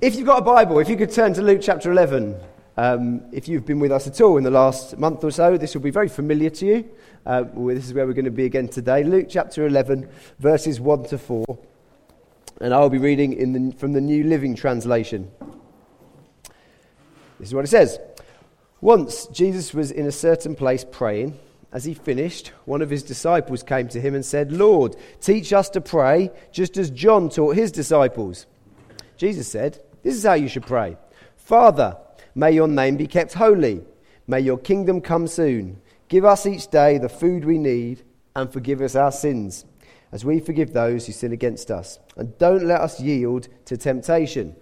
If you've got a Bible, if you could turn to Luke chapter 11. Um, if you've been with us at all in the last month or so, this will be very familiar to you. Uh, this is where we're going to be again today. Luke chapter 11, verses 1 to 4. And I'll be reading the, from the New Living Translation. This is what it says. Once Jesus was in a certain place praying. As he finished, one of his disciples came to him and said, Lord, teach us to pray, just as John taught his disciples. Jesus said, This is how you should pray Father, may your name be kept holy. May your kingdom come soon. Give us each day the food we need, and forgive us our sins, as we forgive those who sin against us. And don't let us yield to temptation.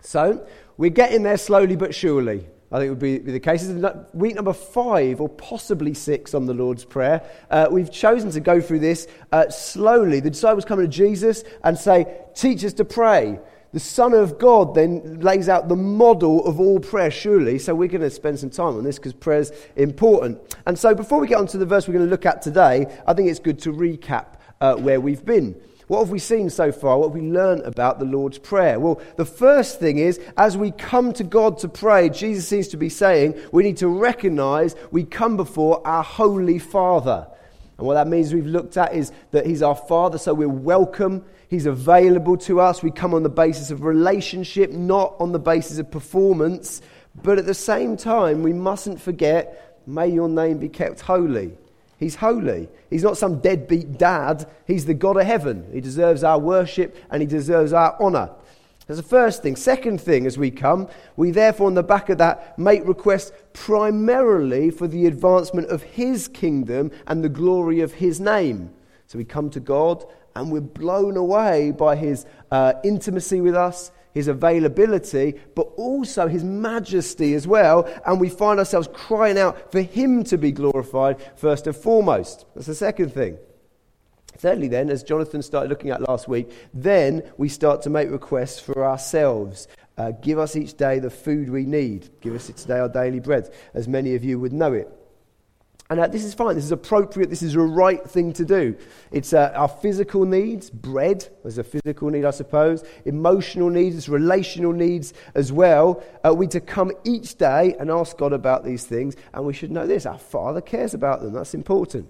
So, we're getting there slowly but surely. I think it would be, the case. Week number five or possibly six on the Lord's Prayer. Uh, we've chosen to go through this uh, slowly. The disciples come to Jesus and say, Teach us to pray. The Son of God then lays out the model of all prayer, surely. So we're going to spend some time on this because prayer is important. And so before we get on to the verse we're going to look at today, I think it's good to recap uh, where we've been. What have we seen so far? What have we learned about the Lord's Prayer? Well, the first thing is, as we come to God to pray, Jesus seems to be saying we need to recognize we come before our Holy Father. And what that means we've looked at is that He's our Father, so we're welcome. He's available to us. We come on the basis of relationship, not on the basis of performance. But at the same time, we mustn't forget, may your name be kept holy. He's holy. He's not some deadbeat dad. He's the God of heaven. He deserves our worship and he deserves our honor. That's the first thing. Second thing, as we come, we therefore, on the back of that, make requests primarily for the advancement of His kingdom and the glory of His name. So we come to God and we're blown away by His uh, intimacy with us, his availability, but also his majesty as well. And we find ourselves crying out for him to be glorified first and foremost. That's the second thing. Thirdly, then, as Jonathan started looking at last week, then we start to make requests for ourselves. Uh, give us each day the food we need. Give us today our daily bread, as many of you would know it. And uh, this is fine. This is appropriate. This is a right thing to do. It's uh, our physical needs, bread as a physical need, I suppose, emotional needs, relational needs as well. Uh, we to come each day and ask God about these things. And we should know this our Father cares about them. That's important.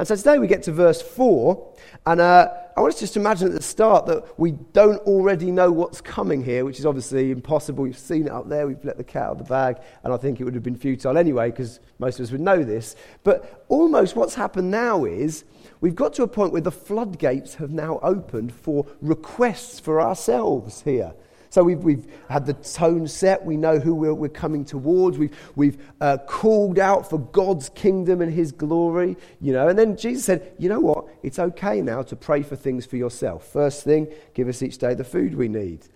And so today we get to verse 4, and uh, I want us just to imagine at the start that we don't already know what's coming here, which is obviously impossible. We've seen it up there, we've let the cat out of the bag, and I think it would have been futile anyway, because most of us would know this. But almost what's happened now is we've got to a point where the floodgates have now opened for requests for ourselves here. So we've, we've had the tone set. We know who we're, we're coming towards. We've, we've uh, called out for God's kingdom and his glory, you know. And then Jesus said, you know what? It's okay now to pray for things for yourself. First thing, give us each day the food we need.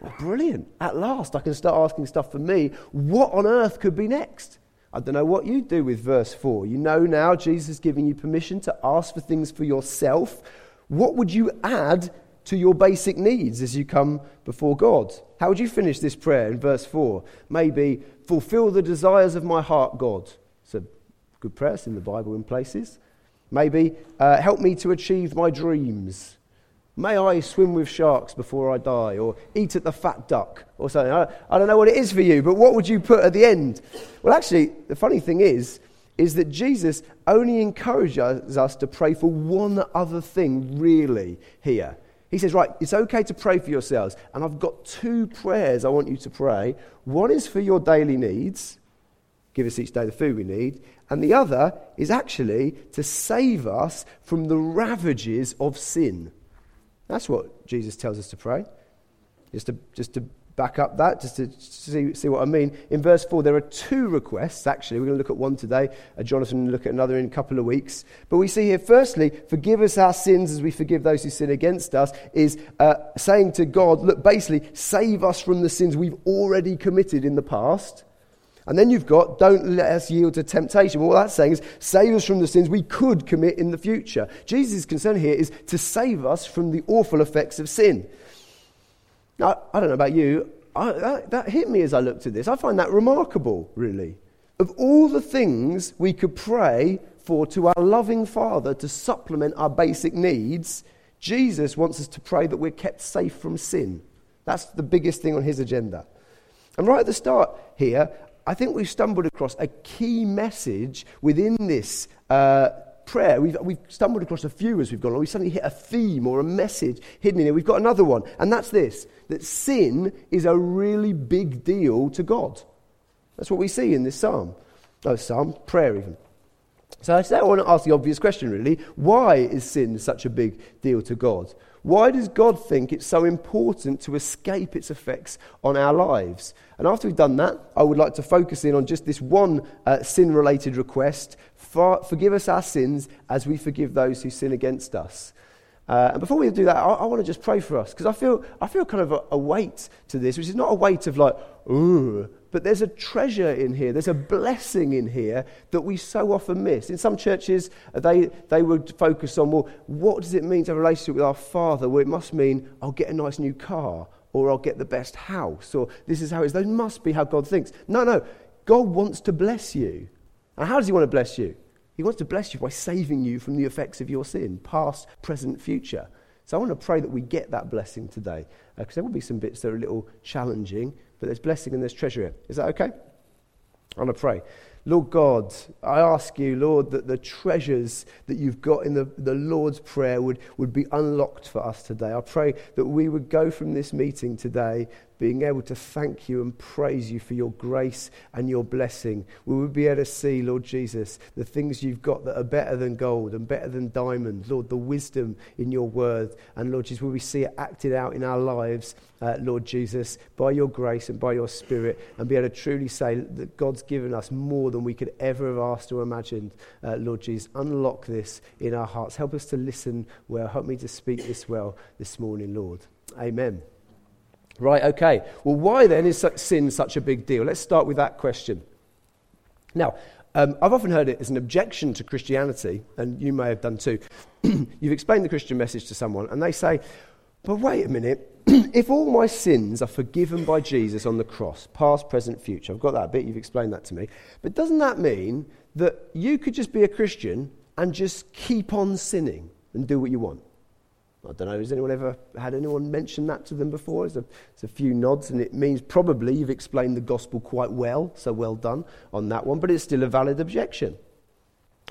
Well, brilliant. At last, I can start asking stuff for me. What on earth could be next? I don't know what you do with verse 4. You know now Jesus is giving you permission to ask for things for yourself. What would you add to your basic needs as you come before God. How would you finish this prayer in verse 4? Maybe, fulfill the desires of my heart, God. It's a good prayer, it's in the Bible in places. Maybe, uh, help me to achieve my dreams. May I swim with sharks before I die, or eat at the fat duck, or something. I, I don't know what it is for you, but what would you put at the end? Well, actually, the funny thing is, is that Jesus only encourages us to pray for one other thing, really, here. He says, Right, it's okay to pray for yourselves. And I've got two prayers I want you to pray. One is for your daily needs, give us each day the food we need. And the other is actually to save us from the ravages of sin. That's what Jesus tells us to pray. Just to, just to back up that just to see, see what I mean. In verse 4, there are two requests, actually. We're going to look at one today. Uh, Jonathan will look at another in a couple of weeks. But we see here, firstly, forgive us our sins as we forgive those who sin against us, is uh, saying to God, look, basically, save us from the sins we've already committed in the past. And then you've got, don't let us yield to temptation. Well, what that's saying is, save us from the sins we could commit in the future. Jesus' concern here is to save us from the awful effects of sin. Now, I don't know about you, I, that, that hit me as I looked at this. I find that remarkable, really. Of all the things we could pray for to our loving Father to supplement our basic needs, Jesus wants us to pray that we're kept safe from sin. That's the biggest thing on his agenda. And right at the start here, I think we've stumbled across a key message within this uh, prayer. We've, we've stumbled across a few as we've gone along. We suddenly hit a theme or a message hidden in it. We've got another one, and that's this that sin is a really big deal to God. That's what we see in this psalm. Oh, psalm, prayer even. So I want to ask the obvious question, really. Why is sin such a big deal to God? Why does God think it's so important to escape its effects on our lives? And after we've done that, I would like to focus in on just this one uh, sin related request for, forgive us our sins as we forgive those who sin against us. Uh, and before we do that, I, I want to just pray for us because I feel, I feel kind of a, a weight to this, which is not a weight of like, ooh, but there's a treasure in here, there's a blessing in here that we so often miss. In some churches, they, they would focus on, well, what does it mean to have a relationship with our Father? Well, it must mean I'll get a nice new car, or I'll get the best house, or this is how it is. Those must be how God thinks. No, no. God wants to bless you. And how does He want to bless you? He wants to bless you by saving you from the effects of your sin, past, present, future. So I want to pray that we get that blessing today, because uh, there will be some bits that are a little challenging, but there's blessing and there's treasure here. Is that okay? I want to pray. Lord God, I ask you, Lord, that the treasures that you've got in the, the Lord's Prayer would, would be unlocked for us today. I pray that we would go from this meeting today being able to thank you and praise you for your grace and your blessing. We would be able to see, Lord Jesus, the things you've got that are better than gold and better than diamonds. Lord, the wisdom in your word. And Lord Jesus, will we see it acted out in our lives, uh, Lord Jesus, by your grace and by your spirit, and be able to truly say that God's given us more than we could ever have asked or imagined. Uh, Lord Jesus, unlock this in our hearts. Help us to listen well. Help me to speak this well this morning, Lord. Amen. Right, okay. Well, why then is sin such a big deal? Let's start with that question. Now, um, I've often heard it as an objection to Christianity, and you may have done too. You've explained the Christian message to someone, and they say, but wait a minute, if all my sins are forgiven by Jesus on the cross, past, present, future, I've got that bit, you've explained that to me, but doesn't that mean that you could just be a Christian and just keep on sinning and do what you want? I don't know, has anyone ever had anyone mention that to them before? There's a, there's a few nods, and it means probably you've explained the gospel quite well, so well done on that one, but it's still a valid objection.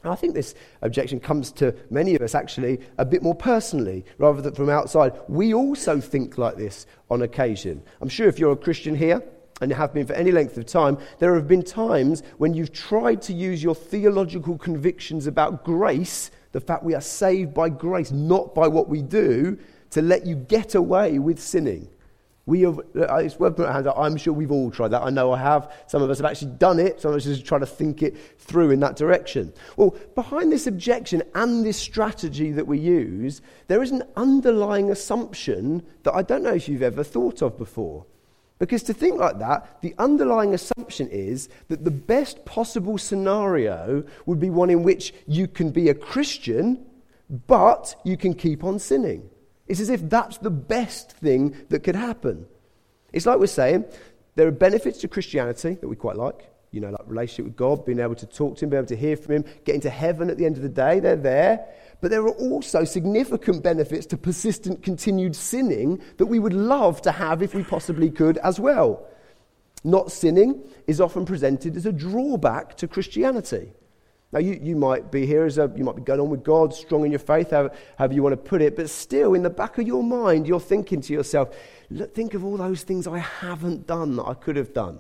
I think this objection comes to many of us actually a bit more personally rather than from outside. We also think like this on occasion. I'm sure if you're a Christian here, and you have been for any length of time, there have been times when you've tried to use your theological convictions about grace the fact we are saved by grace, not by what we do, to let you get away with sinning. We have, uh, it's worth putting hands up. I'm sure we've all tried that. I know I have. Some of us have actually done it. Some of us just try to think it through in that direction. Well, behind this objection and this strategy that we use, there is an underlying assumption that I don't know if you've ever thought of before. Because to think like that, the underlying assumption is that the best possible scenario would be one in which you can be a Christian, but you can keep on sinning. It's as if that's the best thing that could happen. It's like we're saying there are benefits to Christianity that we quite like. You know, like relationship with God, being able to talk to Him, being able to hear from Him, getting to heaven at the end of the day, they're there. But there are also significant benefits to persistent, continued sinning that we would love to have if we possibly could as well. Not sinning is often presented as a drawback to Christianity. Now, you, you might be here as a, you might be going on with God, strong in your faith, however, however you want to put it, but still, in the back of your mind, you're thinking to yourself, look, think of all those things I haven't done that I could have done,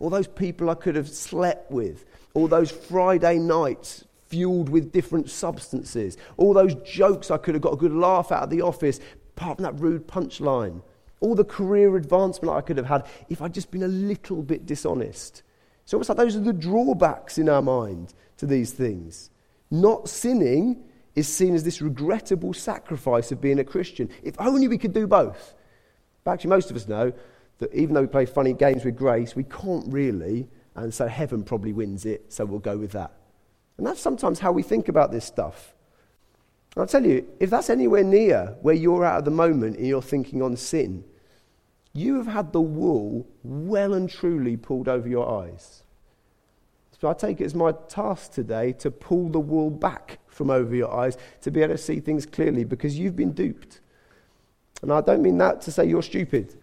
all those people I could have slept with, all those Friday nights fueled with different substances. All those jokes I could have got a good laugh out of the office, apart from that rude punchline. All the career advancement I could have had if I'd just been a little bit dishonest. So it's like those are the drawbacks in our mind to these things. Not sinning is seen as this regrettable sacrifice of being a Christian. If only we could do both. But actually, most of us know that even though we play funny games with grace, we can't really, and so heaven probably wins it, so we'll go with that. And that's sometimes how we think about this stuff. And I'll tell you, if that's anywhere near where you're at at the moment in your thinking on sin, you have had the wool well and truly pulled over your eyes. So I take it as my task today to pull the wool back from over your eyes to be able to see things clearly because you've been duped. And I don't mean that to say you're stupid.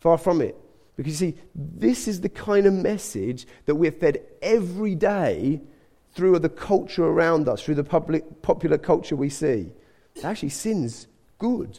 Far from it. Because you see, this is the kind of message that we're fed every day through the culture around us, through the public, popular culture we see. Actually, sin's good.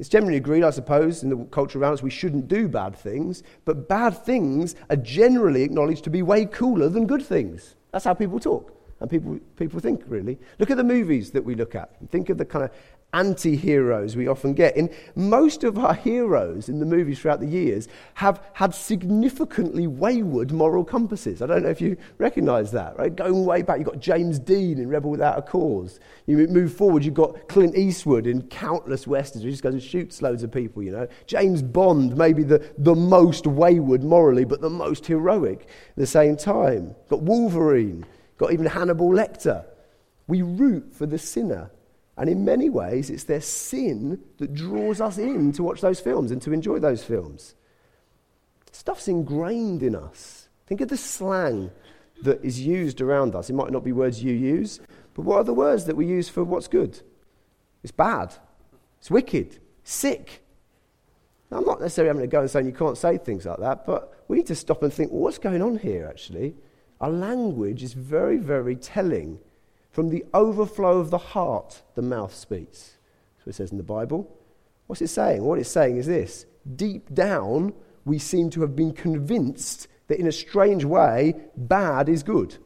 It's generally agreed, I suppose, in the culture around us, we shouldn't do bad things, but bad things are generally acknowledged to be way cooler than good things. That's how people talk and people, people think, really. Look at the movies that we look at. Think of the kind of anti heroes we often get. In most of our heroes in the movies throughout the years have had significantly wayward moral compasses. I don't know if you recognize that, right? Going way back, you've got James Dean in Rebel Without a Cause. You move forward, you've got Clint Eastwood in countless westerns who just goes and shoots loads of people, you know. James Bond, maybe the, the most wayward morally, but the most heroic at the same time. Got Wolverine, got even Hannibal Lecter. We root for the sinner and in many ways, it's their sin that draws us in to watch those films and to enjoy those films. Stuff's ingrained in us. Think of the slang that is used around us. It might not be words you use, but what are the words that we use for what's good? It's bad, it's wicked, sick. Now, I'm not necessarily having to go and saying you can't say things like that, but we need to stop and think well, what's going on here actually? Our language is very, very telling from the overflow of the heart, the mouth speaks. So it says in the Bible. What's it saying? What it's saying is this deep down, we seem to have been convinced that in a strange way, bad is good.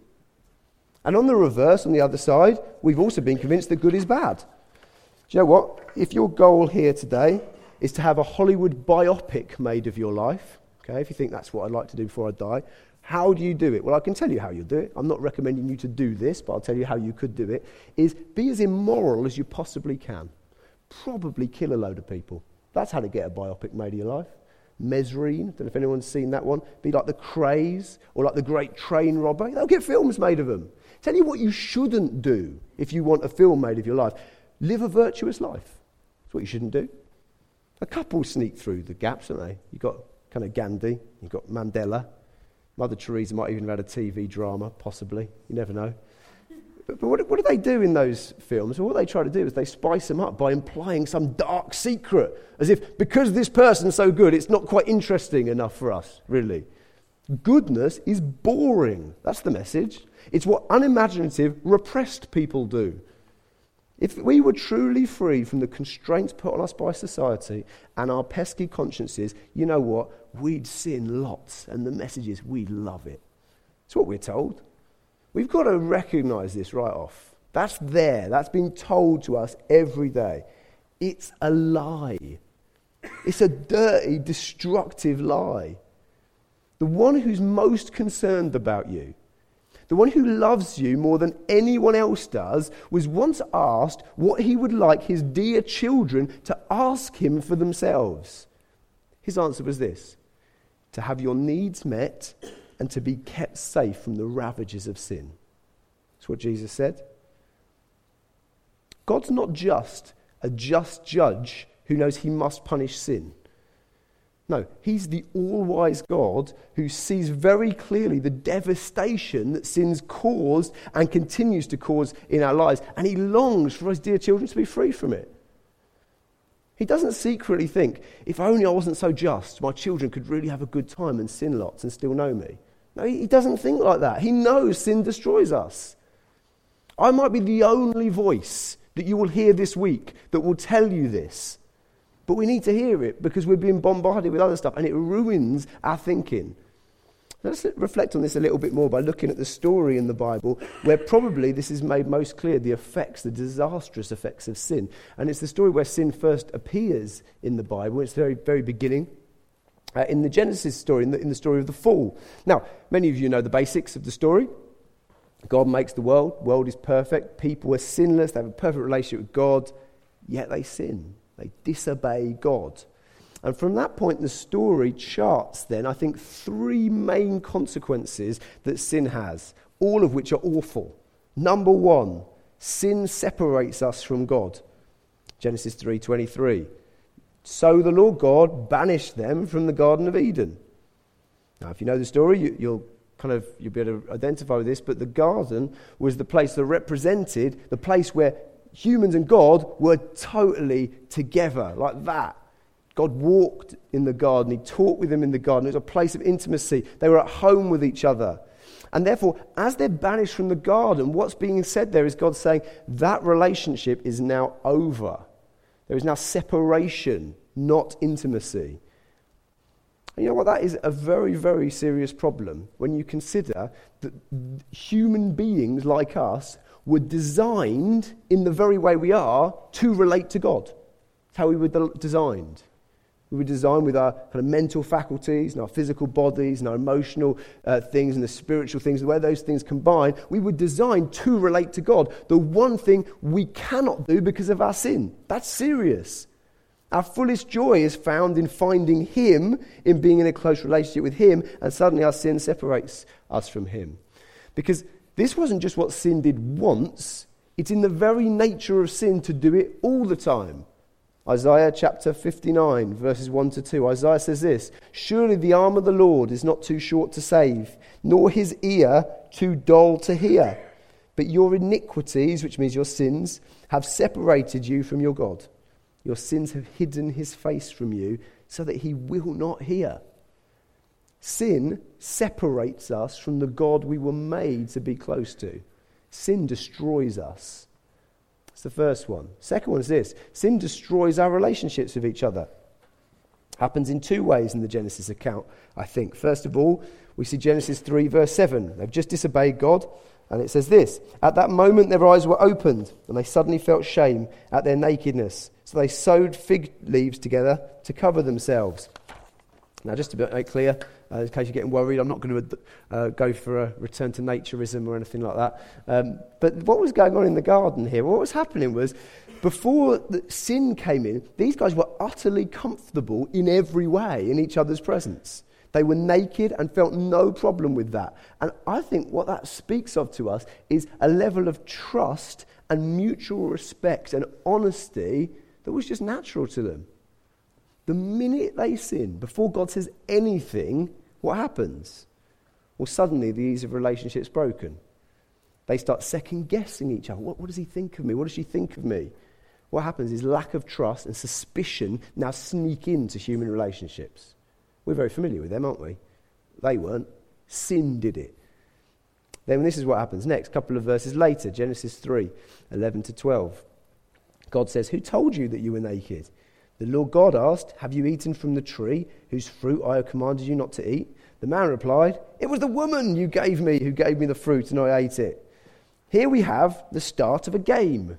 And on the reverse, on the other side, we've also been convinced that good is bad. Do you know what? If your goal here today is to have a Hollywood biopic made of your life, okay, if you think that's what I'd like to do before I die, how do you do it? Well, I can tell you how you'll do it. I'm not recommending you to do this, but I'll tell you how you could do it. Is be as immoral as you possibly can. Probably kill a load of people. That's how to get a biopic made of your life. Mesrine, don't know if anyone's seen that one. Be like the Krays or like the Great Train Robber. They'll get films made of them. Tell you what you shouldn't do if you want a film made of your life. Live a virtuous life. That's what you shouldn't do. A couple sneak through the gaps, don't they? You've got kind of Gandhi, you've got Mandela, Mother Teresa might even have had a TV drama, possibly. You never know. But, what, what, do they do in those films? Well, what they try to do is they spice them up by implying some dark secret, as if because this person's so good, it's not quite interesting enough for us, really. Goodness is boring. That's the message. It's what unimaginative, repressed people do. If we were truly free from the constraints put on us by society and our pesky consciences, you know what? We'd sin lots, and the message is we'd love it. It's what we're told. We've got to recognize this right off. That's there. That's been told to us every day. It's a lie. It's a dirty, destructive lie. The one who's most concerned about you the one who loves you more than anyone else does, was once asked what he would like his dear children to ask him for themselves. His answer was this to have your needs met and to be kept safe from the ravages of sin. That's what Jesus said. God's not just a just judge who knows he must punish sin. No, he's the all wise God who sees very clearly the devastation that sin's caused and continues to cause in our lives, and he longs for his dear children to be free from it. He doesn't secretly think, if only I wasn't so just, my children could really have a good time and sin lots and still know me. No, he doesn't think like that. He knows sin destroys us. I might be the only voice that you will hear this week that will tell you this. But we need to hear it because we're being bombarded with other stuff and it ruins our thinking. Let's reflect on this a little bit more by looking at the story in the Bible where probably this is made most clear the effects, the disastrous effects of sin. And it's the story where sin first appears in the Bible. It's the very, very beginning. Uh, in the Genesis story, in the, in the story of the fall. Now, many of you know the basics of the story. God makes the world, world is perfect, people are sinless, they have a perfect relationship with God, yet they sin. They disobey God. And from that point, the story charts then, I think, three main consequences that sin has, all of which are awful. Number one, sin separates us from God. Genesis 3:23. So the Lord God banished them from the Garden of Eden. Now, if you know the story, you, will kind of you'll be able to identify with this. But the garden was the place that represented the place where humans and God were totally together, like that. God walked in the garden, He talked with them in the garden. It was a place of intimacy. They were at home with each other. And therefore, as they're banished from the garden, what's being said there is God saying that relationship is now over. There is now separation, not intimacy. And you know what? That is a very, very serious problem when you consider that human beings like us were designed in the very way we are to relate to God. That's how we were designed. We were designed with our kind of mental faculties and our physical bodies and our emotional uh, things and the spiritual things, the way those things combine. We were designed to relate to God. The one thing we cannot do because of our sin. That's serious. Our fullest joy is found in finding Him, in being in a close relationship with Him, and suddenly our sin separates us from Him. Because this wasn't just what sin did once, it's in the very nature of sin to do it all the time. Isaiah chapter 59, verses 1 to 2. Isaiah says this Surely the arm of the Lord is not too short to save, nor his ear too dull to hear. But your iniquities, which means your sins, have separated you from your God. Your sins have hidden his face from you so that he will not hear. Sin separates us from the God we were made to be close to. Sin destroys us. That's the first one. Second one is this sin destroys our relationships with each other. Happens in two ways in the Genesis account, I think. First of all, we see Genesis 3, verse 7. They've just disobeyed God, and it says this At that moment, their eyes were opened, and they suddenly felt shame at their nakedness. So they sewed fig leaves together to cover themselves. Now, just to make clear, in case you're getting worried, I'm not going to uh, go for a return to naturism or anything like that. Um, but what was going on in the garden here? What was happening was, before sin came in, these guys were utterly comfortable in every way in each other's presence. They were naked and felt no problem with that. And I think what that speaks of to us is a level of trust and mutual respect and honesty that was just natural to them. The minute they sin, before God says anything, what happens? Well, suddenly the ease of relationship's broken. They start second guessing each other. What, what does he think of me? What does she think of me? What happens is lack of trust and suspicion now sneak into human relationships. We're very familiar with them, aren't we? They weren't. Sin did it. Then this is what happens next, couple of verses later, Genesis 3 11 to 12. God says, Who told you that you were naked? The Lord God asked, Have you eaten from the tree whose fruit I have commanded you not to eat? The man replied, It was the woman you gave me who gave me the fruit, and I ate it. Here we have the start of a game.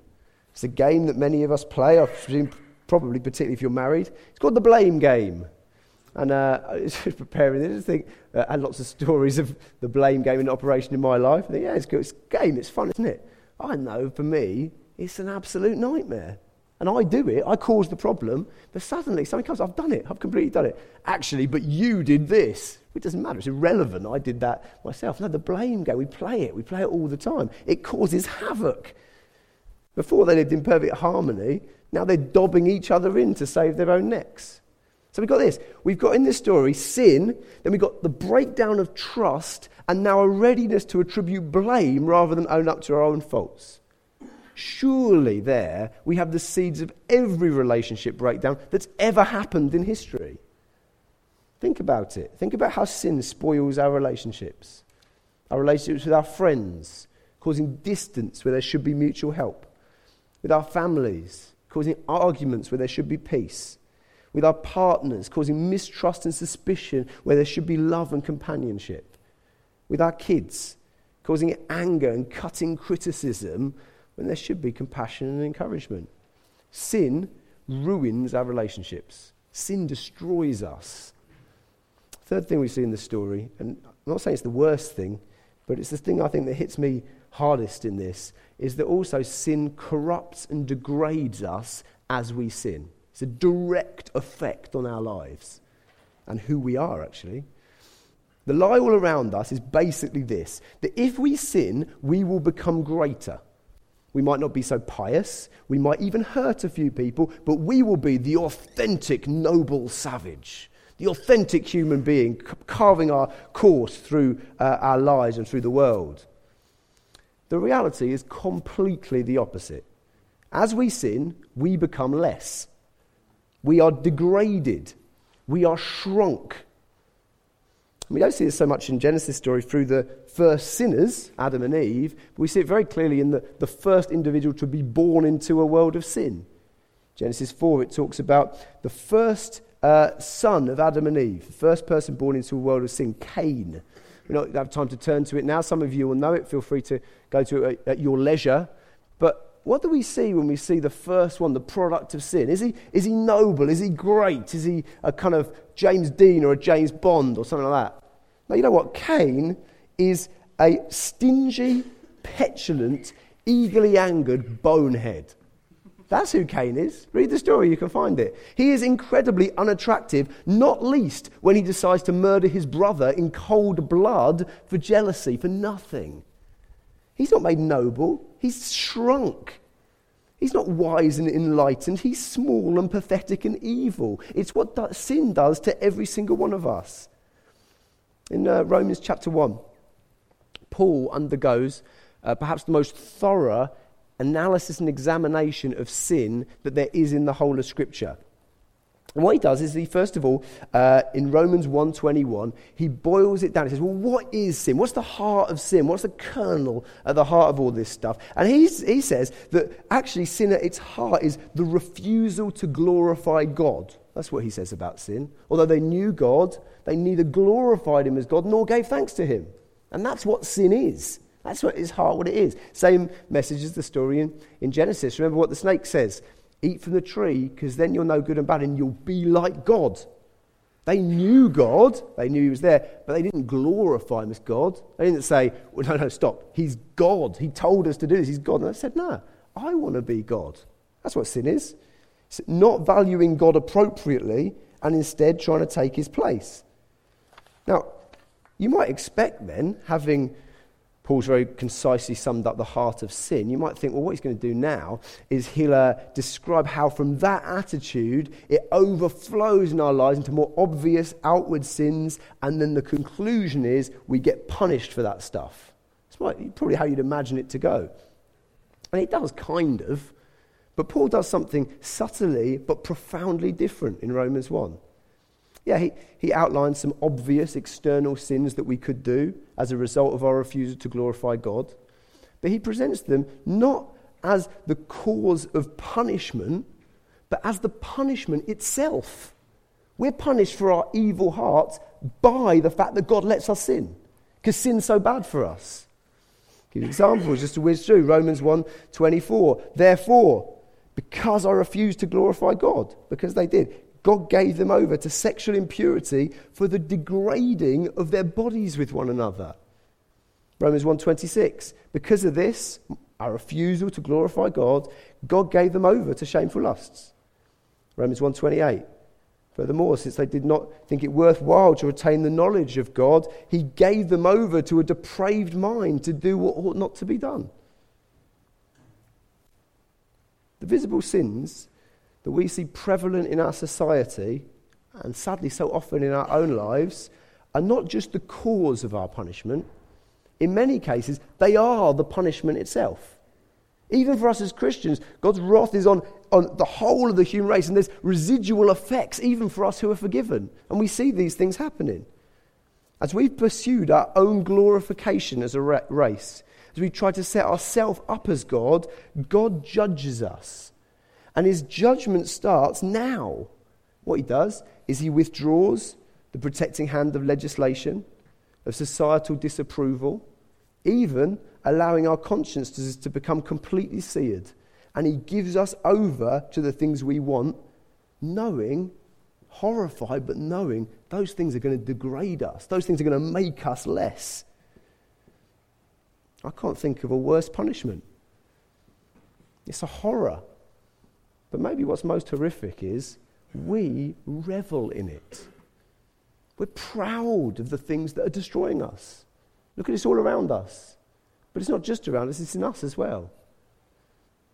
It's a game that many of us play, I presume, probably particularly if you're married. It's called the blame game. And uh, I was preparing this, I think uh, had lots of stories of the blame game in operation in my life. I think, yeah, it's good. It's a game. It's fun, isn't it? I know for me, it's an absolute nightmare. And I do it, I cause the problem, but suddenly something comes, I've done it, I've completely done it. Actually, but you did this. It doesn't matter, it's irrelevant. I did that myself. No, the blame game, we play it, we play it all the time. It causes havoc. Before they lived in perfect harmony, now they're dobbing each other in to save their own necks. So we've got this. We've got in this story sin, then we've got the breakdown of trust, and now a readiness to attribute blame rather than own up to our own faults. Surely, there we have the seeds of every relationship breakdown that's ever happened in history. Think about it. Think about how sin spoils our relationships. Our relationships with our friends, causing distance where there should be mutual help. With our families, causing arguments where there should be peace. With our partners, causing mistrust and suspicion where there should be love and companionship. With our kids, causing anger and cutting criticism when there should be compassion and encouragement. Sin ruins our relationships, sin destroys us. Third thing we see in the story, and I'm not saying it's the worst thing, but it's the thing I think that hits me hardest in this, is that also sin corrupts and degrades us as we sin. It's a direct effect on our lives and who we are, actually. The lie all around us is basically this that if we sin, we will become greater. We might not be so pious. We might even hurt a few people, but we will be the authentic, noble savage, the authentic human being, carving our course through uh, our lives and through the world. The reality is completely the opposite. As we sin, we become less. We are degraded. We are shrunk. We don't see this so much in Genesis story through the first sinners, Adam and Eve, we see it very clearly in the, the first individual to be born into a world of sin. Genesis 4, it talks about the first uh, son of Adam and Eve, the first person born into a world of sin, Cain. We don't have time to turn to it now. Some of you will know it. Feel free to go to it at your leisure. But what do we see when we see the first one, the product of sin? Is he, is he noble? Is he great? Is he a kind of James Dean or a James Bond or something like that? Now, you know what? Cain is a stingy, petulant, eagerly angered bonehead. That's who Cain is. Read the story, you can find it. He is incredibly unattractive, not least when he decides to murder his brother in cold blood for jealousy, for nothing. He's not made noble, he's shrunk. He's not wise and enlightened, he's small and pathetic and evil. It's what sin does to every single one of us. In uh, Romans chapter 1, Paul undergoes uh, perhaps the most thorough analysis and examination of sin that there is in the whole of Scripture. And what he does is he, first of all, uh, in Romans 1.21, he boils it down. He says, well, what is sin? What's the heart of sin? What's the kernel at the heart of all this stuff? And he's, he says that actually sin at its heart is the refusal to glorify God. That's what he says about sin. Although they knew God, they neither glorified him as God nor gave thanks to him. And that's what sin is. That's what his heart, what it is. Same message as the story in, in Genesis. Remember what the snake says eat from the tree, because then you'll know good and bad, and you'll be like God. They knew God, they knew He was there, but they didn't glorify Him as God. They didn't say, well, no, no, stop. He's God. He told us to do this. He's God. And they said, no, I want to be God. That's what sin is. It's not valuing God appropriately and instead trying to take His place. Now, you might expect then, having Paul's very concisely summed up the heart of sin. You might think, well, what he's going to do now is he'll uh, describe how from that attitude it overflows in our lives into more obvious outward sins, and then the conclusion is we get punished for that stuff. It's probably how you'd imagine it to go. And it does, kind of. But Paul does something subtly but profoundly different in Romans 1. Yeah, he, he outlines some obvious external sins that we could do as a result of our refusal to glorify God. But he presents them not as the cause of punishment, but as the punishment itself. We're punished for our evil hearts by the fact that God lets us sin, because sin's so bad for us. Give examples just to whiz through Romans 1 24. Therefore, because I refused to glorify God, because they did, God gave them over to sexual impurity for the degrading of their bodies with one another. Romans 1:26 Because of this, our refusal to glorify God, God gave them over to shameful lusts. Romans 1:28 Furthermore, since they did not think it worthwhile to retain the knowledge of God, he gave them over to a depraved mind to do what ought not to be done. The visible sins that we see prevalent in our society, and sadly so often in our own lives, are not just the cause of our punishment. In many cases, they are the punishment itself. Even for us as Christians, God's wrath is on, on the whole of the human race, and there's residual effects even for us who are forgiven. And we see these things happening. As we've pursued our own glorification as a race, as we try to set ourselves up as God, God judges us and his judgment starts now. What he does is he withdraws the protecting hand of legislation, of societal disapproval, even allowing our consciences to become completely seared. And he gives us over to the things we want, knowing, horrified, but knowing those things are going to degrade us, those things are going to make us less. I can't think of a worse punishment. It's a horror. But maybe what's most horrific is we revel in it. We're proud of the things that are destroying us. Look at this all around us. But it's not just around us, it's in us as well.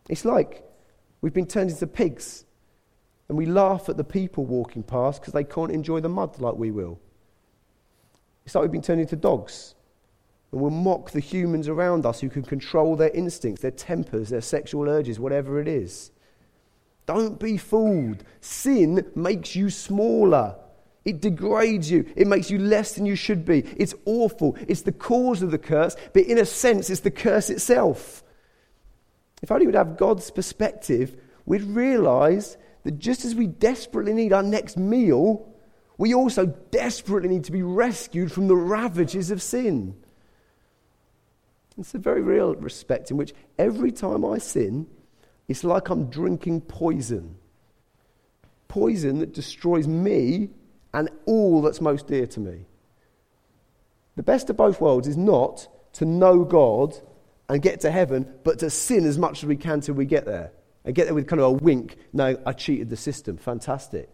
It's like we've been turned into pigs and we laugh at the people walking past because they can't enjoy the mud like we will. It's like we've been turned into dogs and we'll mock the humans around us who can control their instincts, their tempers, their sexual urges, whatever it is. Don't be fooled. Sin makes you smaller. It degrades you. It makes you less than you should be. It's awful. It's the cause of the curse, but in a sense, it's the curse itself. If only we'd have God's perspective, we'd realize that just as we desperately need our next meal, we also desperately need to be rescued from the ravages of sin. It's a very real respect in which every time I sin, it's like I'm drinking poison. Poison that destroys me and all that's most dear to me. The best of both worlds is not to know God and get to heaven, but to sin as much as we can till we get there. And get there with kind of a wink, no, I cheated the system. Fantastic.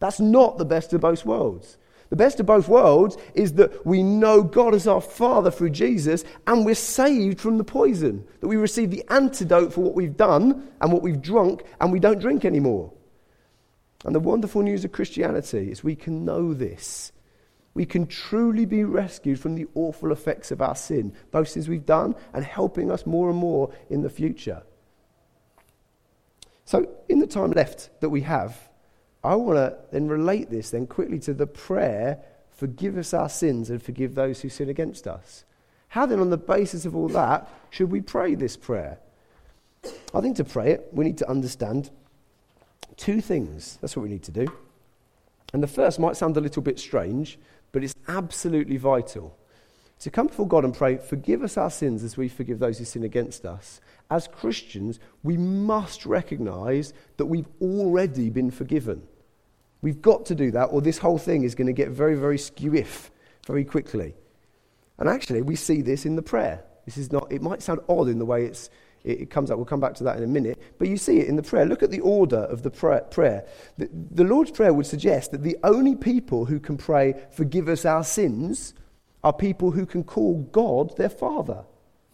That's not the best of both worlds. The best of both worlds is that we know God as our Father through Jesus and we're saved from the poison. That we receive the antidote for what we've done and what we've drunk and we don't drink anymore. And the wonderful news of Christianity is we can know this. We can truly be rescued from the awful effects of our sin, both sins we've done and helping us more and more in the future. So, in the time left that we have, I want to then relate this then quickly to the prayer, forgive us our sins and forgive those who sin against us. How then, on the basis of all that, should we pray this prayer? I think to pray it, we need to understand two things. That's what we need to do. And the first might sound a little bit strange, but it's absolutely vital. To come before God and pray, forgive us our sins as we forgive those who sin against us. As Christians, we must recognize that we've already been forgiven. We've got to do that, or this whole thing is going to get very, very skewiff very quickly. And actually, we see this in the prayer. This is not, it might sound odd in the way it's, it, it comes up. We'll come back to that in a minute. But you see it in the prayer. Look at the order of the prayer. The, the Lord's Prayer would suggest that the only people who can pray, forgive us our sins, are people who can call God their Father.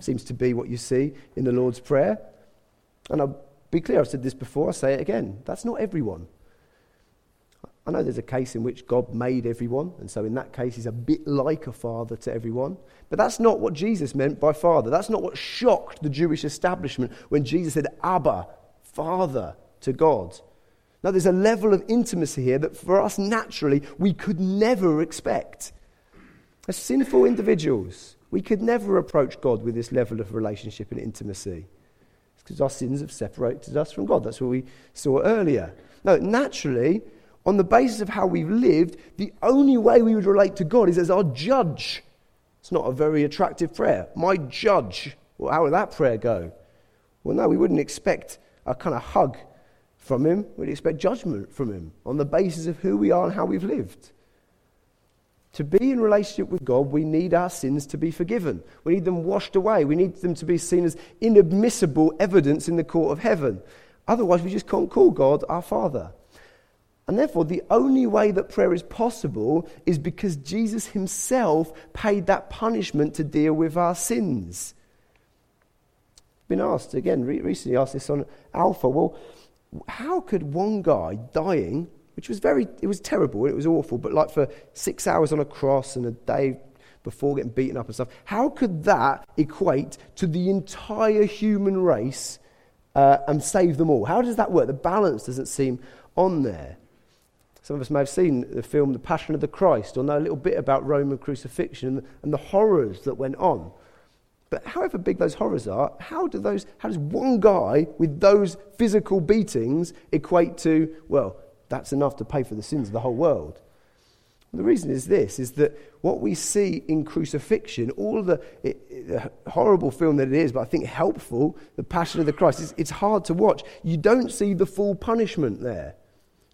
Seems to be what you see in the Lord's Prayer. And I'll be clear, I've said this before, I'll say it again. That's not everyone. I know there's a case in which God made everyone, and so in that case, he's a bit like a father to everyone. But that's not what Jesus meant by father. That's not what shocked the Jewish establishment when Jesus said, Abba, Father to God. Now, there's a level of intimacy here that for us naturally we could never expect. As sinful individuals, we could never approach God with this level of relationship and intimacy. It's because our sins have separated us from God. That's what we saw earlier. No, naturally, on the basis of how we've lived, the only way we would relate to God is as our judge. It's not a very attractive prayer. My judge. Well, how would that prayer go? Well, no, we wouldn't expect a kind of hug from him. We'd expect judgment from him on the basis of who we are and how we've lived. To be in relationship with God, we need our sins to be forgiven. We need them washed away. We need them to be seen as inadmissible evidence in the court of heaven. Otherwise, we just can't call God our Father. And therefore, the only way that prayer is possible is because Jesus himself paid that punishment to deal with our sins. I've Been asked again, recently asked this on Alpha. Well, how could one guy dying, which was very, it was terrible, it was awful, but like for six hours on a cross and a day before getting beaten up and stuff, how could that equate to the entire human race uh, and save them all? How does that work? The balance doesn't seem on there. Some of us may have seen the film The Passion of the Christ or know a little bit about Roman crucifixion and and the horrors that went on. But however big those horrors are, how, do those, how does one guy with those physical beatings equate to, well, that's enough to pay for the sins of the whole world? the reason is this is that what we see in crucifixion, all the, it, the, horrible film that it is, but I think helpful, the Passion of the Christ, it's, it's hard to watch. You don't see the full punishment there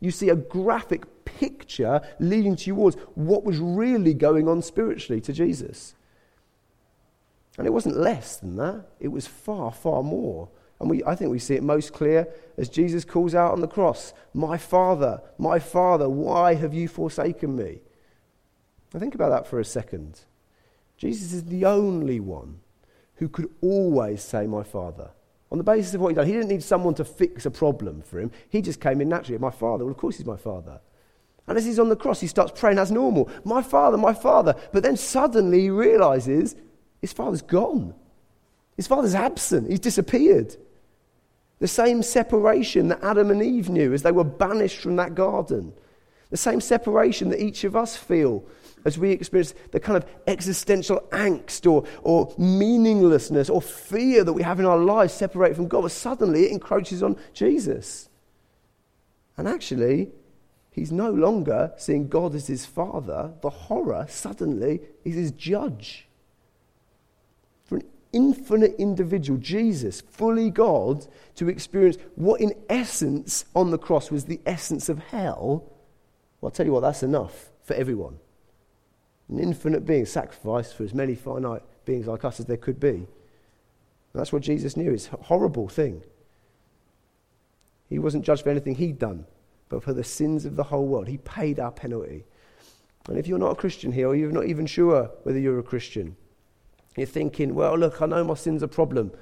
you see a graphic picture leading towards what was really going on spiritually to Jesus. And it wasn't less than that, it was far, far more. And we, I think we see it most clear as Jesus calls out on the cross, My Father, my Father, why have you forsaken me? Now think about that for a second. Jesus is the only one who could always say, My Father on the basis of what he'd done. He didn't need someone to fix a problem for him. He just came in naturally. My father, well, of course he's my father. And as he's on the cross, he starts praying as normal My father, my father. But then suddenly he realizes his father's gone. His father's absent. He's disappeared. The same separation that Adam and Eve knew as they were banished from that garden. The same separation that each of us feel as we experience the kind of existential angst or, or meaninglessness or fear that we have in our lives separated from God. But suddenly it encroaches on Jesus. And actually, he's no longer seeing God as his father. The horror, suddenly, is his judge infinite individual, Jesus, fully God, to experience what in essence on the cross was the essence of hell, well, I'll tell you what, that's enough for everyone. An infinite being sacrificed for as many finite beings like us as there could be. And that's what Jesus knew. It's a horrible thing. He wasn't judged for anything he'd done, but for the sins of the whole world. He paid our penalty. And if you're not a Christian here, or you're not even sure whether you're a Christian, you're thinking, well, look, I know my sin's a problem.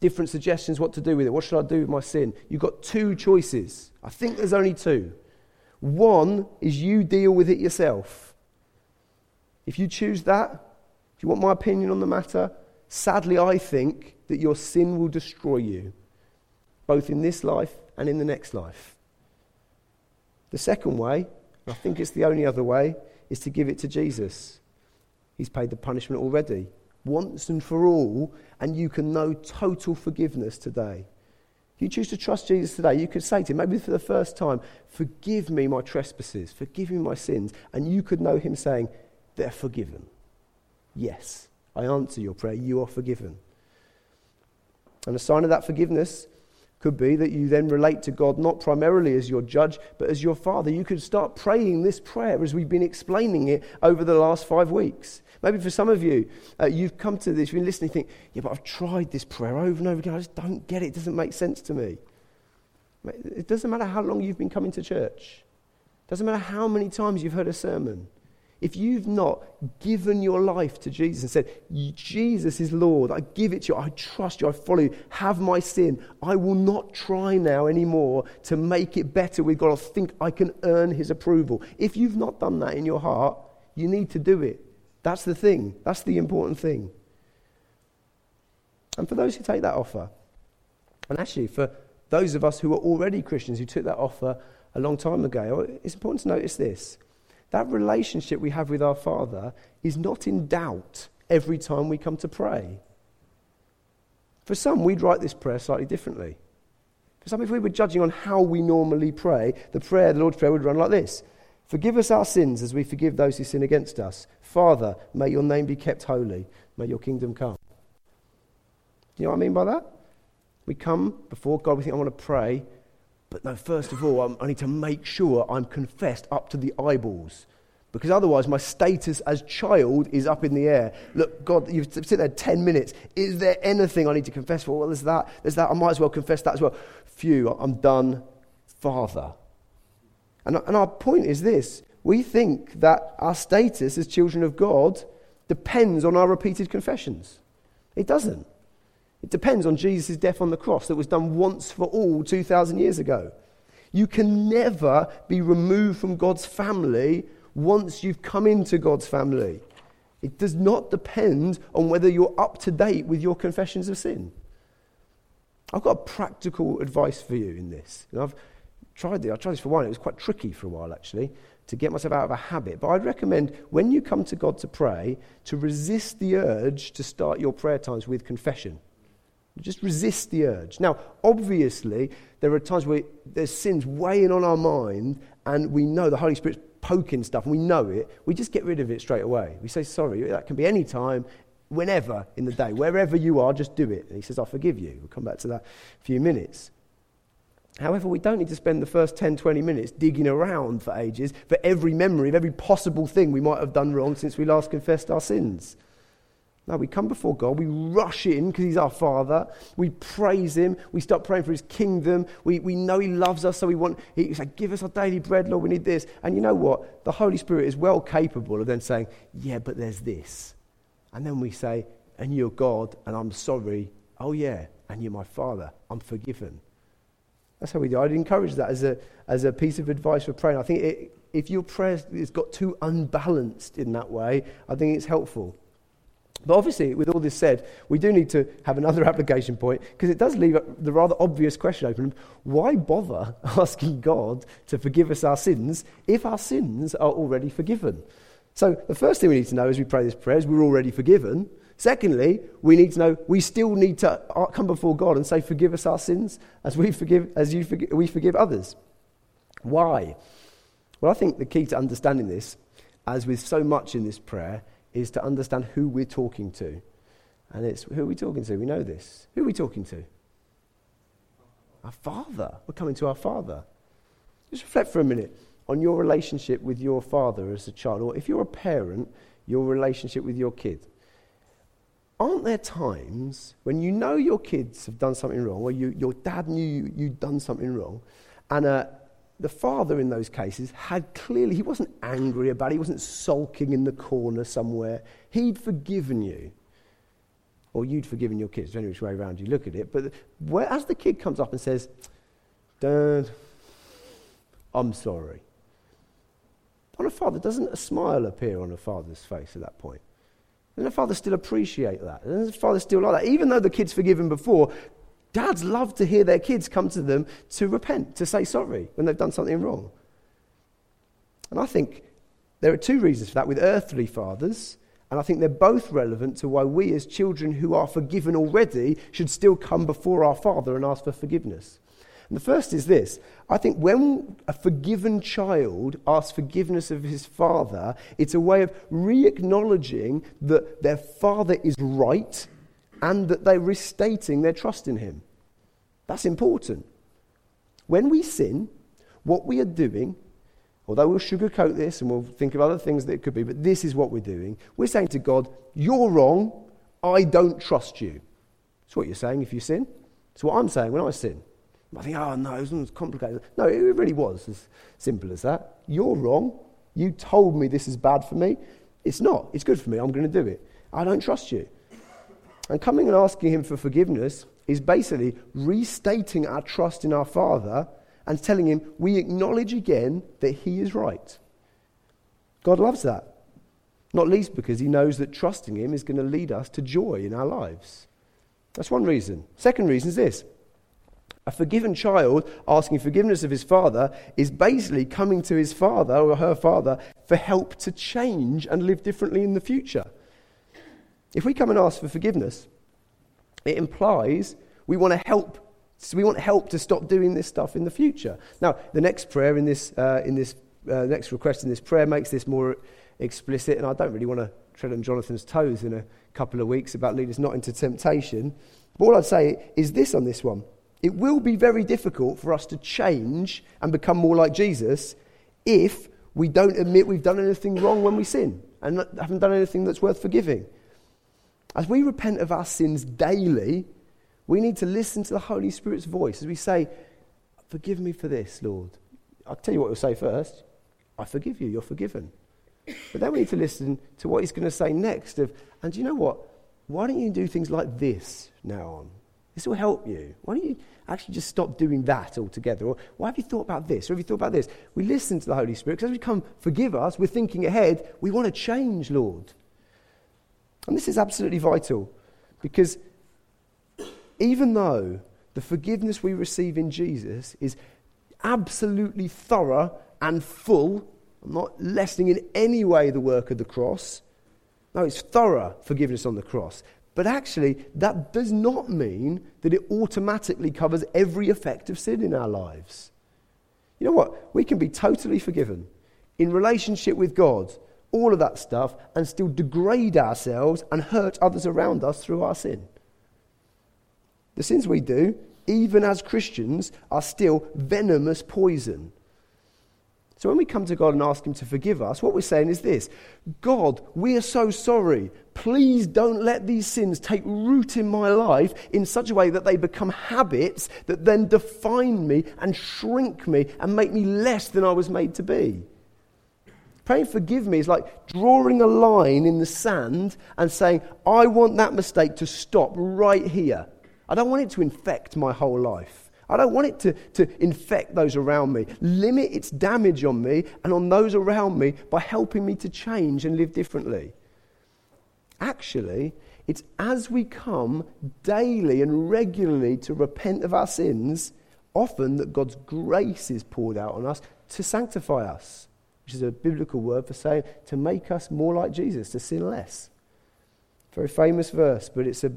Different suggestions what to do with it. What should I do with my sin? You've got two choices. I think there's only two. One is you deal with it yourself. If you choose that, if you want my opinion on the matter, sadly, I think that your sin will destroy you, both in this life and in the next life. The second way, I think it's the only other way, is to give it to Jesus. He's paid the punishment already once and for all, and you can know total forgiveness today. If you choose to trust Jesus today, you could say to him, maybe for the first time, Forgive me my trespasses, forgive me my sins, and you could know him saying, They're forgiven. Yes, I answer your prayer, you are forgiven. And a sign of that forgiveness could be that you then relate to God not primarily as your judge, but as your father. You could start praying this prayer as we've been explaining it over the last five weeks. Maybe for some of you, uh, you've come to this, you've been listening, think, yeah, but I've tried this prayer over and over again. I just don't get it. It doesn't make sense to me. It doesn't matter how long you've been coming to church. It doesn't matter how many times you've heard a sermon. If you've not given your life to Jesus and said, Jesus is Lord, I give it to you, I trust you, I follow you, have my sin, I will not try now anymore to make it better with God or think I can earn his approval. If you've not done that in your heart, you need to do it. That's the thing. That's the important thing. And for those who take that offer, and actually for those of us who are already Christians who took that offer a long time ago, it's important to notice this. That relationship we have with our Father is not in doubt every time we come to pray. For some, we'd write this prayer slightly differently. For some, if we were judging on how we normally pray, the prayer, the Lord's Prayer, would run like this Forgive us our sins as we forgive those who sin against us. Father, may your name be kept holy. May your kingdom come. Do you know what I mean by that? We come before God, we think, I want to pray, but no, first of all, I'm, i need to make sure I'm confessed up to the eyeballs. Because otherwise, my status as child is up in the air. Look, God, you've sit there 10 minutes. Is there anything I need to confess for? Well, there's that. There's that. I might as well confess that as well. Phew, I'm done. Father. And, and our point is this we think that our status as children of God depends on our repeated confessions. It doesn't. It depends on Jesus' death on the cross that was done once for all 2,000 years ago. You can never be removed from God's family once you've come into God's family. It does not depend on whether you're up to date with your confessions of sin. I've got practical advice for you in this. And I've tried this. I tried this for a while. It was quite tricky for a while, actually to get myself out of a habit. But I'd recommend when you come to God to pray, to resist the urge to start your prayer times with confession. Just resist the urge. Now, obviously, there are times where there's sins weighing on our mind, and we know the Holy Spirit's poking stuff, and we know it. We just get rid of it straight away. We say, Sorry, that can be any time, whenever in the day, wherever you are, just do it. And He says, I forgive you. We'll come back to that in a few minutes. However, we don't need to spend the first 10, 20 minutes digging around for ages for every memory of every possible thing we might have done wrong since we last confessed our sins. No, we come before God, we rush in because He's our Father, we praise Him, we start praying for His kingdom, we, we know He loves us, so we want, He said, Give us our daily bread, Lord, we need this. And you know what? The Holy Spirit is well capable of then saying, Yeah, but there's this. And then we say, And you're God, and I'm sorry. Oh, yeah, and you're my Father, I'm forgiven. That's how we do. I'd encourage that as a, as a piece of advice for praying. I think it, if your prayer has got too unbalanced in that way, I think it's helpful. But obviously, with all this said, we do need to have another application point because it does leave the rather obvious question open why bother asking God to forgive us our sins if our sins are already forgiven? So, the first thing we need to know as we pray this prayer is we're already forgiven. Secondly, we need to know we still need to uh, come before God and say, Forgive us our sins as we forgive, as you we forgive others. Why? Well, I think the key to understanding this, as with so much in this prayer, is to understand who we're talking to. And it's who are we talking to? We know this. Who are we talking to? Our Father. We're coming to our Father. Just reflect for a minute on your relationship with your father as a child, or if you're a parent, your relationship with your kid. Aren't there times when you know your kids have done something wrong, or you, your dad knew you, you'd done something wrong, and uh, the father in those cases had clearly, he wasn't angry about it, he wasn't sulking in the corner somewhere. He'd forgiven you. Or you'd forgiven your kids, any which way around you look at it. But where, as the kid comes up and says, Dad, I'm sorry. On a father, doesn't a smile appear on a father's face at that point? Doesn't a father still appreciate that? Doesn't a father still like that? Even though the kid's forgiven before, Dads love to hear their kids come to them to repent, to say sorry when they've done something wrong. And I think there are two reasons for that with earthly fathers, and I think they're both relevant to why we, as children who are forgiven already, should still come before our Father and ask for forgiveness. And the first is this I think when a forgiven child asks forgiveness of his father, it's a way of re acknowledging that their father is right and that they're restating their trust in Him. That's important. When we sin, what we are doing, although we'll sugarcoat this and we'll think of other things that it could be, but this is what we're doing. We're saying to God, You're wrong. I don't trust you. That's what you're saying if you sin. It's what I'm saying when I sin. I think, oh no, it was complicated. No, it really was as simple as that. You're wrong. You told me this is bad for me. It's not. It's good for me. I'm going to do it. I don't trust you. And coming and asking Him for forgiveness is basically restating our trust in our Father and telling Him we acknowledge again that He is right. God loves that. Not least because He knows that trusting Him is going to lead us to joy in our lives. That's one reason. Second reason is this a forgiven child asking forgiveness of his father is basically coming to his father or her father for help to change and live differently in the future. If we come and ask for forgiveness, it implies we want to help. So we want help to stop doing this stuff in the future. Now, the next prayer in this, uh, in this uh, next request in this prayer makes this more explicit, and I don't really want to tread on Jonathan's toes in a couple of weeks about leading us not into temptation. But all I'd say is this on this one. It will be very difficult for us to change and become more like Jesus if we don't admit we've done anything wrong when we sin and haven't done anything that's worth forgiving. As we repent of our sins daily, we need to listen to the Holy Spirit's voice as we say, Forgive me for this, Lord. I'll tell you what he'll say first I forgive you, you're forgiven. But then we need to listen to what he's going to say next. Of, and you know what? Why don't you do things like this now on? This will help you. Why don't you actually just stop doing that altogether? Or why have you thought about this? Or have you thought about this? We listen to the Holy Spirit because as we come forgive us, we're thinking ahead. We want to change, Lord. And this is absolutely vital because even though the forgiveness we receive in Jesus is absolutely thorough and full, I'm not lessening in any way the work of the cross. No, it's thorough forgiveness on the cross. But actually, that does not mean that it automatically covers every effect of sin in our lives. You know what? We can be totally forgiven in relationship with God all of that stuff, and still degrade ourselves and hurt others around us through our sin. The sins we do, even as Christians, are still venomous poison. So when we come to God and ask Him to forgive us, what we're saying is this God, we are so sorry. Please don't let these sins take root in my life in such a way that they become habits that then define me and shrink me and make me less than I was made to be. Praying forgive me is like drawing a line in the sand and saying, I want that mistake to stop right here. I don't want it to infect my whole life. I don't want it to, to infect those around me. Limit its damage on me and on those around me by helping me to change and live differently. Actually, it's as we come daily and regularly to repent of our sins, often that God's grace is poured out on us to sanctify us, which is a biblical word for saying to make us more like Jesus, to sin less. Very famous verse, but it's a,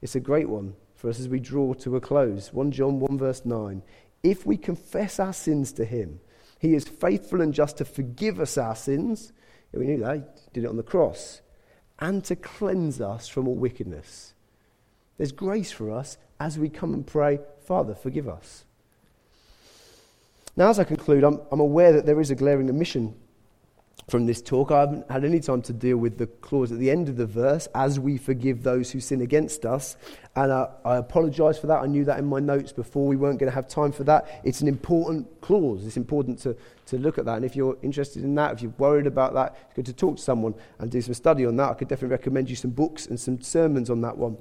it's a great one for us as we draw to a close. 1 John 1, verse 9. If we confess our sins to him, he is faithful and just to forgive us our sins. We knew that. He did it on the cross. And to cleanse us from all wickedness. There's grace for us as we come and pray, Father, forgive us. Now, as I conclude, I'm, I'm aware that there is a glaring omission from this talk. I haven't had any time to deal with the clause at the end of the verse, as we forgive those who sin against us. And I, I apologise for that. I knew that in my notes before. We weren't going to have time for that. It's an important clause. It's important to, to look at that. And if you're interested in that, if you're worried about that, it's good to talk to someone and do some study on that. I could definitely recommend you some books and some sermons on that one.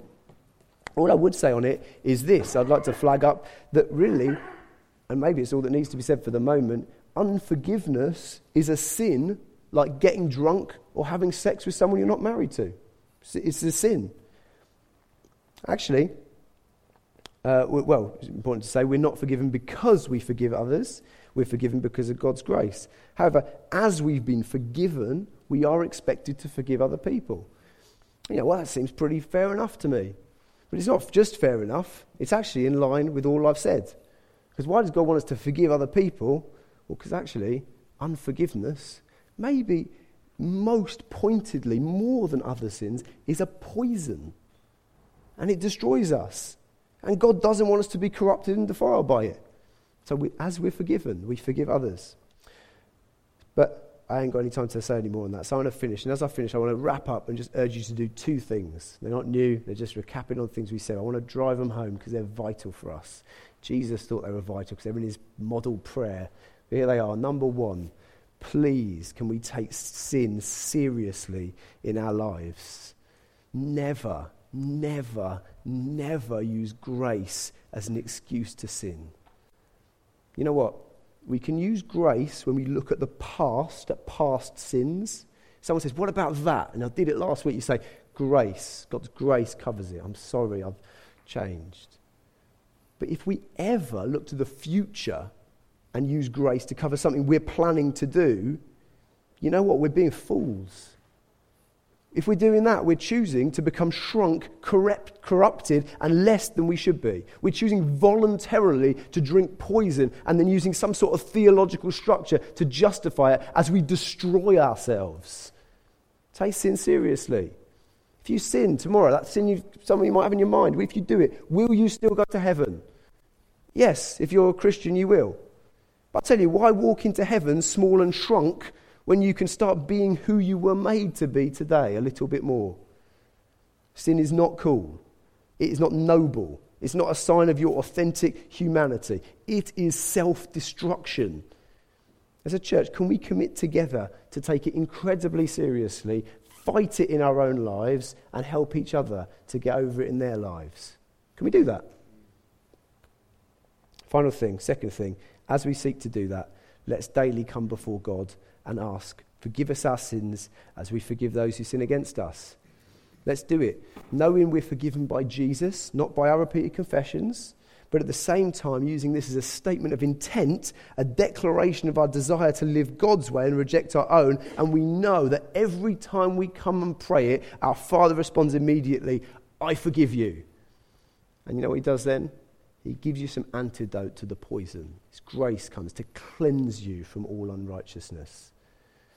All I would say on it is this I'd like to flag up that really, and maybe it's all that needs to be said for the moment, unforgiveness is a sin like getting drunk or having sex with someone you're not married to. It's a sin. Actually, uh, well, it's important to say we're not forgiven because we forgive others. We're forgiven because of God's grace. However, as we've been forgiven, we are expected to forgive other people. You know, well, that seems pretty fair enough to me. But it's not just fair enough, it's actually in line with all I've said. Because why does God want us to forgive other people? Well, because actually, unforgiveness maybe most pointedly, more than other sins, is a poison. And it destroys us. And God doesn't want us to be corrupted and defiled by it. So we, as we're forgiven, we forgive others. But I ain't got any time to say any more on that. So I'm going to finish. And as I finish, I want to wrap up and just urge you to do two things. They're not new, they're just recapping on things we said. I want to drive them home because they're vital for us. Jesus thought they were vital because they're in his model prayer. Here they are. Number one, please, can we take sin seriously in our lives? Never, never, never use grace as an excuse to sin. You know what? We can use grace when we look at the past, at past sins. Someone says, What about that? And I did it last week. You say, Grace, God's grace covers it. I'm sorry, I've changed. But if we ever look to the future and use grace to cover something we're planning to do, you know what? We're being fools. If we're doing that, we're choosing to become shrunk, corrupt, corrupted, and less than we should be. We're choosing voluntarily to drink poison and then using some sort of theological structure to justify it as we destroy ourselves. Take sin seriously. If you sin tomorrow, that sin you, something you might have in your mind, if you do it, will you still go to heaven? Yes, if you're a Christian, you will. But I tell you, why walk into heaven small and shrunk when you can start being who you were made to be today a little bit more? Sin is not cool. It is not noble. It's not a sign of your authentic humanity. It is self destruction. As a church, can we commit together to take it incredibly seriously, fight it in our own lives, and help each other to get over it in their lives? Can we do that? Final thing, second thing, as we seek to do that, let's daily come before God and ask, Forgive us our sins as we forgive those who sin against us. Let's do it, knowing we're forgiven by Jesus, not by our repeated confessions, but at the same time using this as a statement of intent, a declaration of our desire to live God's way and reject our own. And we know that every time we come and pray it, our Father responds immediately, I forgive you. And you know what He does then? He gives you some antidote to the poison. His grace comes to cleanse you from all unrighteousness.